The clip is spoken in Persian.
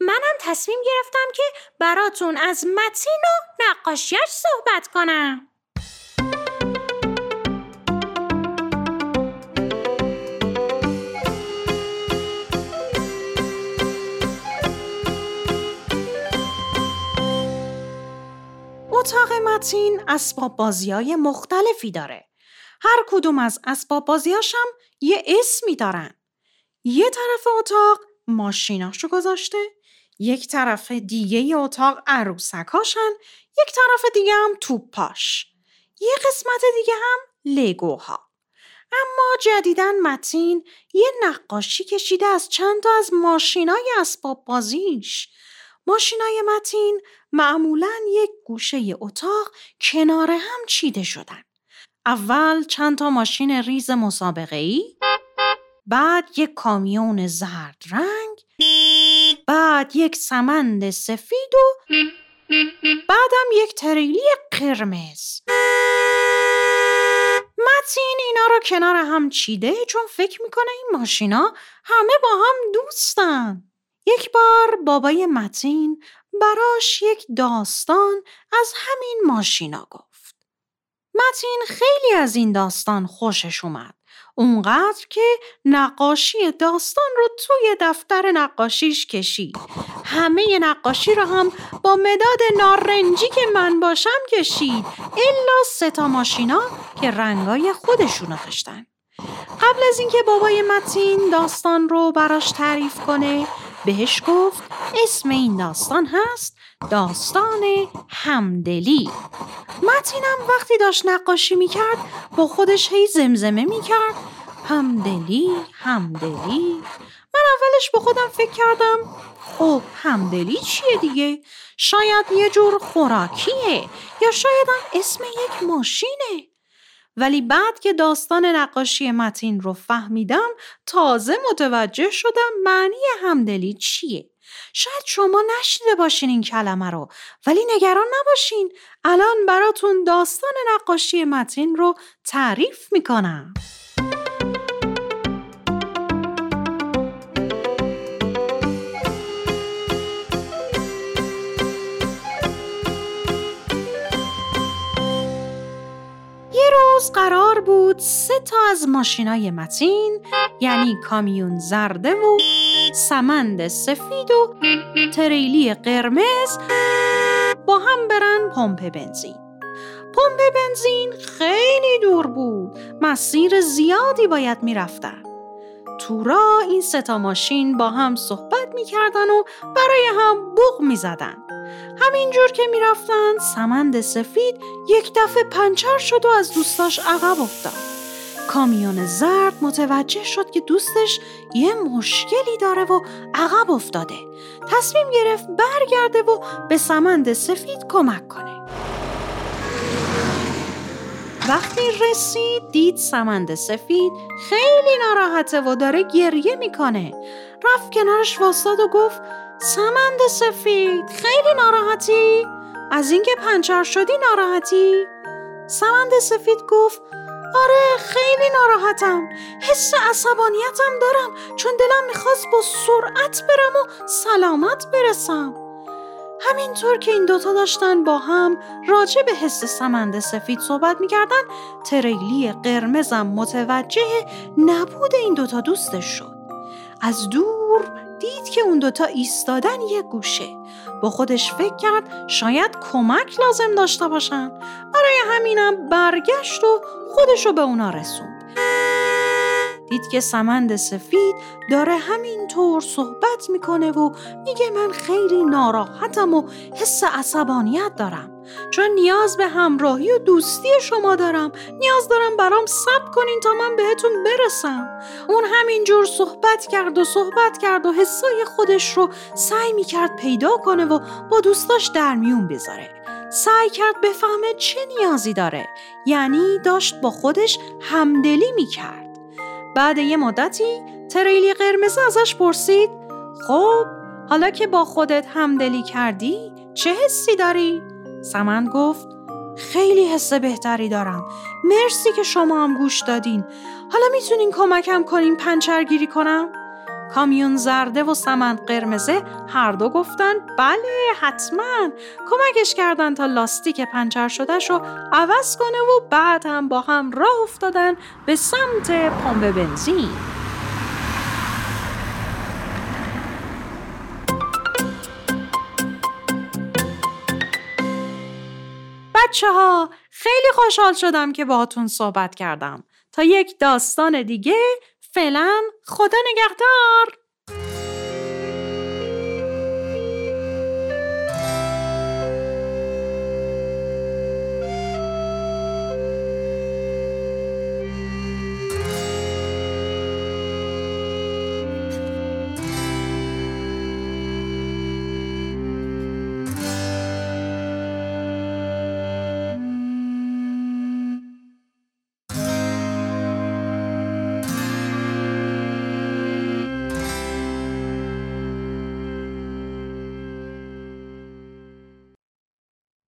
منم تصمیم گرفتم که براتون از متین و نقاشیش صحبت کنم اتاق متین اسباب بازی های مختلفی داره. هر کدوم از اسباب بازیاشم یه اسمی دارن. یه طرف اتاق ماشیناشو گذاشته، یک طرف دیگه اتاق عروسکاشن، یک طرف دیگه هم توپاش. یه قسمت دیگه هم لگوها. اما جدیدن متین یه نقاشی کشیده از چند تا از ماشینای اسباب بازیش. ماشینای متین معمولا یک گوشه اتاق کنار هم چیده شدن. اول چند تا ماشین ریز مسابقه ای، بعد یک کامیون زرد رنگ، بعد یک سمند سفید و بعدم یک تریلی قرمز. متین اینا رو کنار هم چیده چون فکر می‌کنه این ماشینا همه با هم دوستن. یک بار بابای متین براش یک داستان از همین ماشینا گفت. متین خیلی از این داستان خوشش اومد. اونقدر که نقاشی داستان رو توی دفتر نقاشیش کشید. همه نقاشی رو هم با مداد نارنجی که من باشم کشید. الا سه تا ماشینا که رنگای خودشونو داشتن. قبل از اینکه بابای متین داستان رو براش تعریف کنه بهش گفت اسم این داستان هست داستان همدلی. متینم وقتی داشت نقاشی می‌کرد با خودش هی زمزمه می‌کرد. همدلی همدلی. من اولش به خودم فکر کردم خب همدلی چیه دیگه؟ شاید یه جور خوراکیه یا شاید هم اسم یک ماشینه. ولی بعد که داستان نقاشی متین رو فهمیدم تازه متوجه شدم معنی همدلی چیه. شاید شما نشنیده باشین این کلمه رو ولی نگران نباشین الان براتون داستان نقاشی متین رو تعریف می‌کنم. روز قرار بود سه تا از ماشینای متین یعنی کامیون زرده و سمند سفید و تریلی قرمز با هم برن پمپ بنزین. پمپ بنزین خیلی دور بود. مسیر زیادی باید می‌رفتن. تو را این ستا ماشین با هم صحبت می‌کردن و برای هم بوغ می‌زدن. همینجور که می‌رفتن سمند سفید یک دفعه پنچر شد و از دوستاش عقب افتاد. کامیون زرد متوجه شد که دوستش یه مشکلی داره و عقب افتاده تصمیم گرفت برگرده و به سمند سفید کمک کنه وقتی رسید دید سمند سفید خیلی ناراحته و داره گریه می‌کنه رفت کنارش واساد و گفت سمند سفید خیلی ناراحتی؟ از اینکه پنچر شدی ناراحتی؟ سمند سفید گفت آره خیلی ناراحتم. حس عصبانیتم دارم چون دلم می‌خواست با سرعت برم و سلامت برسم. همینطور که این دوتا داشتن با هم راجع به حس سمند سفید صحبت می‌کردن تریلی قرمزم متوجه نبود این دوتا دوستش شد. از دور دید که اون دوتا ایستادن یه گوشه. با خودش فکر کرد شاید کمک لازم داشته باشن. برای همینم برگشت و خودشو به اونا رسوند. دید که سمند سفید داره همینطور صحبت می‌کنه و میگه من خیلی ناراحتم و حس عصبانیت دارم. چون نیاز به همراهی و دوستی شما دارم. نیاز دارم برام صبر کنین تا من بهتون برسم. اون همینجور صحبت کرد و صحبت کرد و حسای خودش رو سعی می‌کرد پیدا کنه و با دوستاش در میون بذاره. سعی کرد بفهمه چه نیازی داره یعنی داشت با خودش همدلی می‌کرد بعد یه مدتی تریلی قرمز ازش پرسید خب حالا که با خودت همدلی کردی چه حسی داری؟ سمن گفت خیلی حس بهتری دارم مرسی که شما هم گوش دادین حالا می‌تونین کمکم کنین پنچرگیری کنم؟ کامیون زرده و سمن قرمزه هر دو گفتن بله حتما. کمکش کردن تا لاستیک پنچر شدهش رو عوض کنه و بعد هم با هم راه افتادن به سمت پمپ بنزین. بچه ها خیلی خوشحال شدم که باهاتون صحبت کردم. تا یک داستان دیگه فعلا خدا نگهدار.